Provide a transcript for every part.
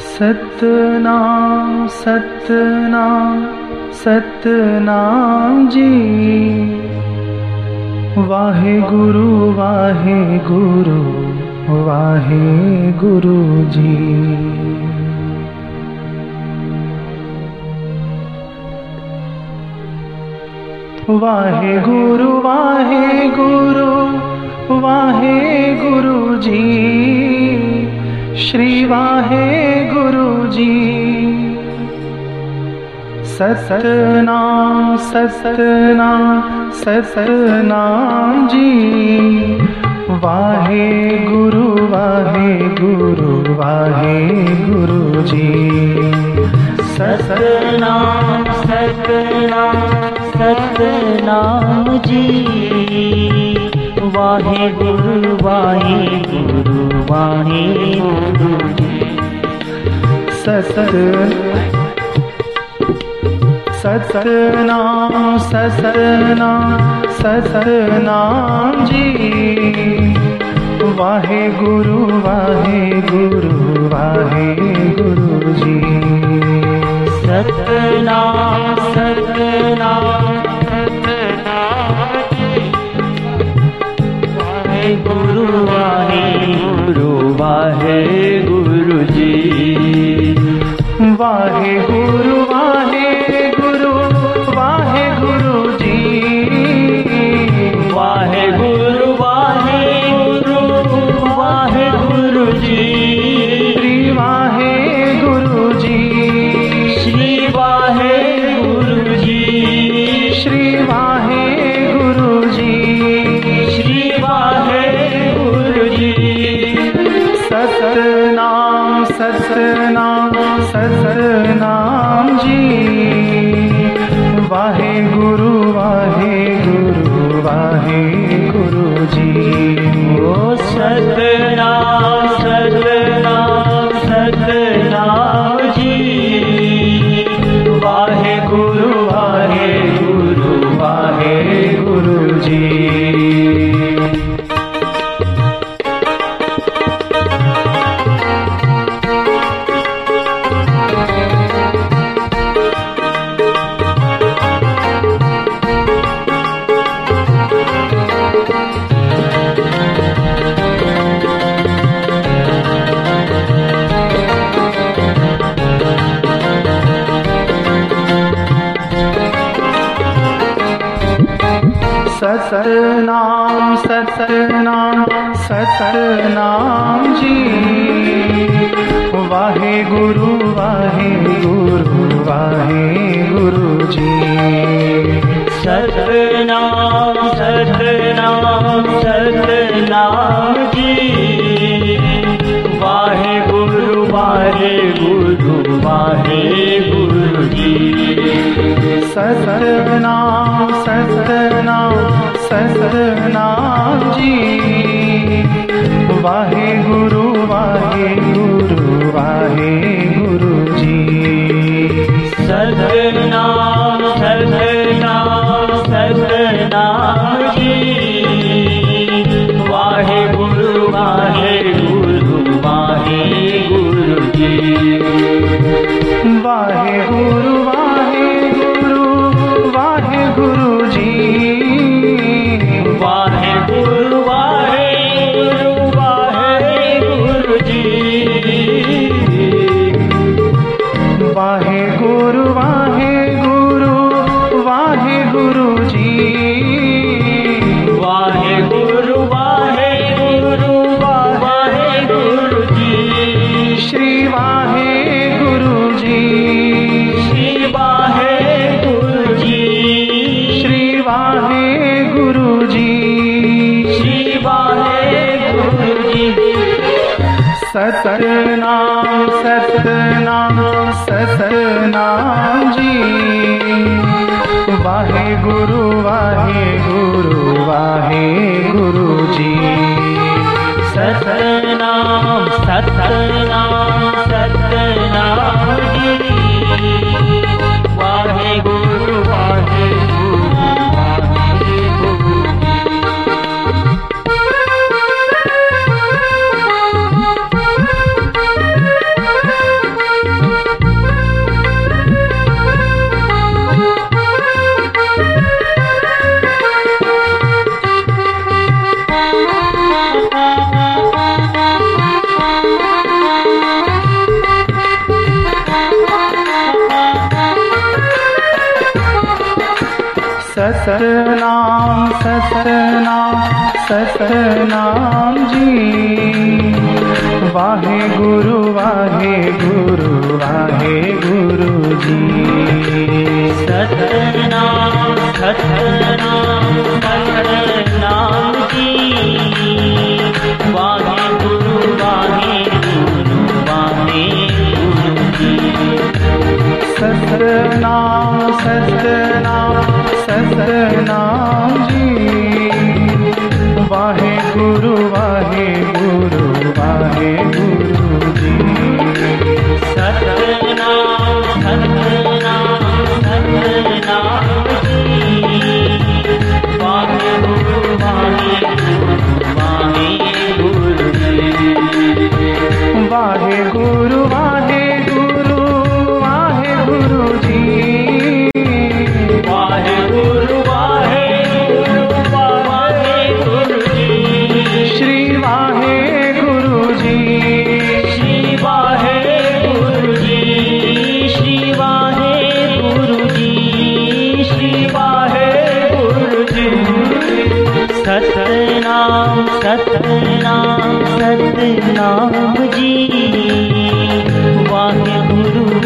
सतनाम सतनाम सतनाम जी। वाहे गुरु वाहे गुरु वाहे गुरु जी। वाहे गुरु वाहे गुरु वाहे गुरु जी। वाहे गुरु जी सतनाम सतनाम सतनाम जी। वाहे गुरु वाहे गुरु वाहे गुरु जी सतनाम सतनाम सतनाम जी। वाहे गुरु वाहे गुरु वाहे गुरु जी। सत सतनाम सतनाम सतनाम जी। वाहे गुरु वाहे गुरु वाहे गुरु जी। सतनाम सतनाम। सतनाम सतनाम सतनाम जी। वाहे गुरु वाहे गुरु वाहे गुरु जी। ओ सतनाम। सतनाम सतनाम सतनाम जी। वाहे गुरु वाहे गुरु वाहे गुरु जी। सतनाम सतनाम सतनाम जी। वाहे गुरु वाहे गुरु वाहे गुरु जी। सतनाम सतनाम वाहे गुरु वाहे गुरु वाहे। सतनाम सतनाम सतनाम जी। वाहे गुरु वाहे गुरु वाहे गुरु जी। सतनाम सतनाम। सतनाम सतनाम सतनाम जी। वाहे गुरु वाहे गुरु वाहे गुरु जी। सतनाम सतनाम सतनाम जी। वाहे गुरु वाहे गुरु वाहे गुरु जी। सतनाम सतनाम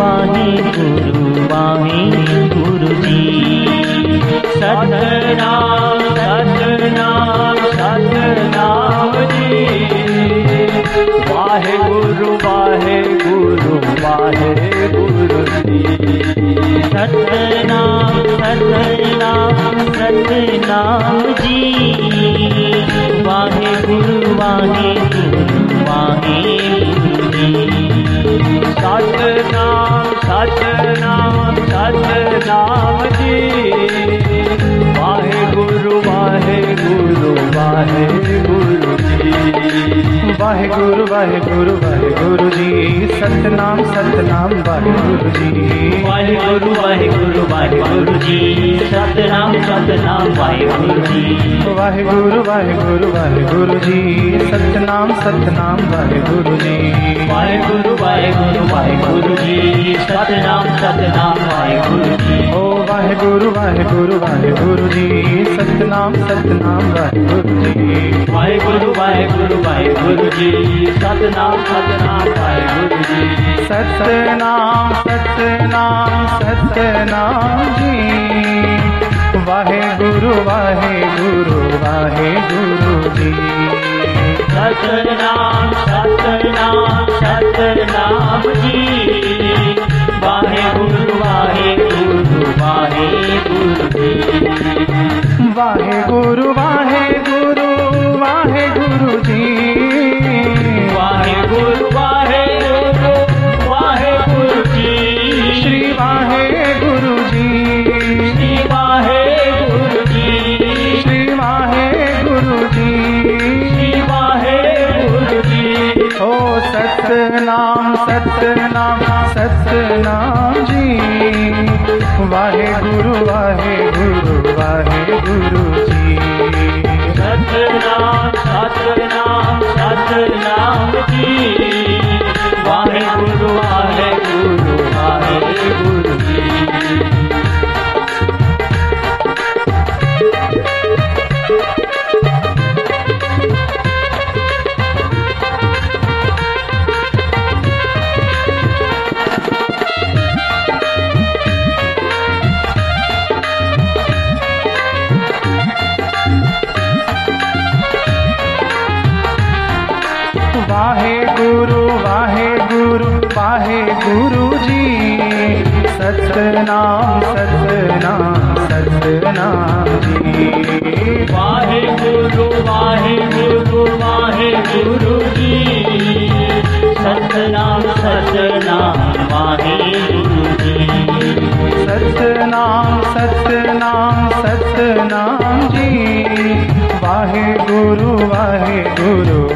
वाहे गुरु वाहे गुरु जी सतनाम सतनाम सतनाम जी। वाहे गुरु वाहे गुरु वाहे गुरु जी सतनाम सतनाम सतनाम जी। वाहे गुरु वाहे गुरु वाहे गुरु जी सतनाम सतनाम सतनाम जी गुरु वाहे गुरु वाहे गुरु जी वाहे गुरु वाहे गुरु वाहे गुरु जी सतनाम सतनाम वाहे गुरु जी वाहे गुरु वाहे गुरु वाहे गुरु जी सतनाम सतनाम वाहे गुरु जी वाहे गुरु वाहे गुरु वाहे गुरु जी सतनाम सतनाम वाहे गुरु जी वाहे गुरु वाहे गुरु वाहे गुरु जी सतनाम सतनाम वाहे गुरु जी ओ वाहे गुरु वाहे गुरु वाहे गुरु जी सतनाम सतनाम वाहे गुरु जी। वाहे गुरु वाहे गुरु वाहे गुरु जी। सतनाम सतनाम वाहे गुरु जी। सतनाम सतनाम सतनाम जी। वाहे गुरु वाहे गुरु वाहे गुरु जी। सतनाम सतनाम सतनाम जी। वाहे गुरु वाहे गुरु जी सतनाम सतनाम सतनाम। जी वाहे गुरु वाहे गुरु वाहे गुरु जी सतनाम सतनाम वाहे गुरु जी सतनाम सतनाम सतनाम जी। वाहे गुरु वाहे गुरु।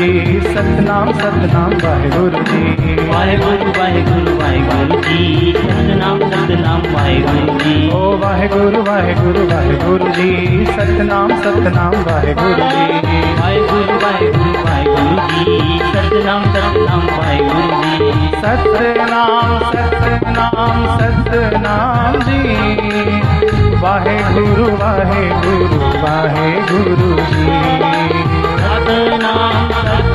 जी। सतनाम सतनाम वाहे गुरु जी। वाहे गुरु वाहे गुरु वाहे गुरु जी। सतनाम सतनाम वाहे गुरु जी जी। ओ वाहेगुरु वाहेगुरु वाहेगुरु जी। सतनाम सतनाम वाहेगुरु जी। वाहेगुरु वाहेगुरु वाहेगुरु जी। सतनाम सतनाम वाहेगुरु जी। सतनाम सतनाम सतनाम जी। वाहेगुरु वाहेगुरु वाहेगुरु जी। सतनाम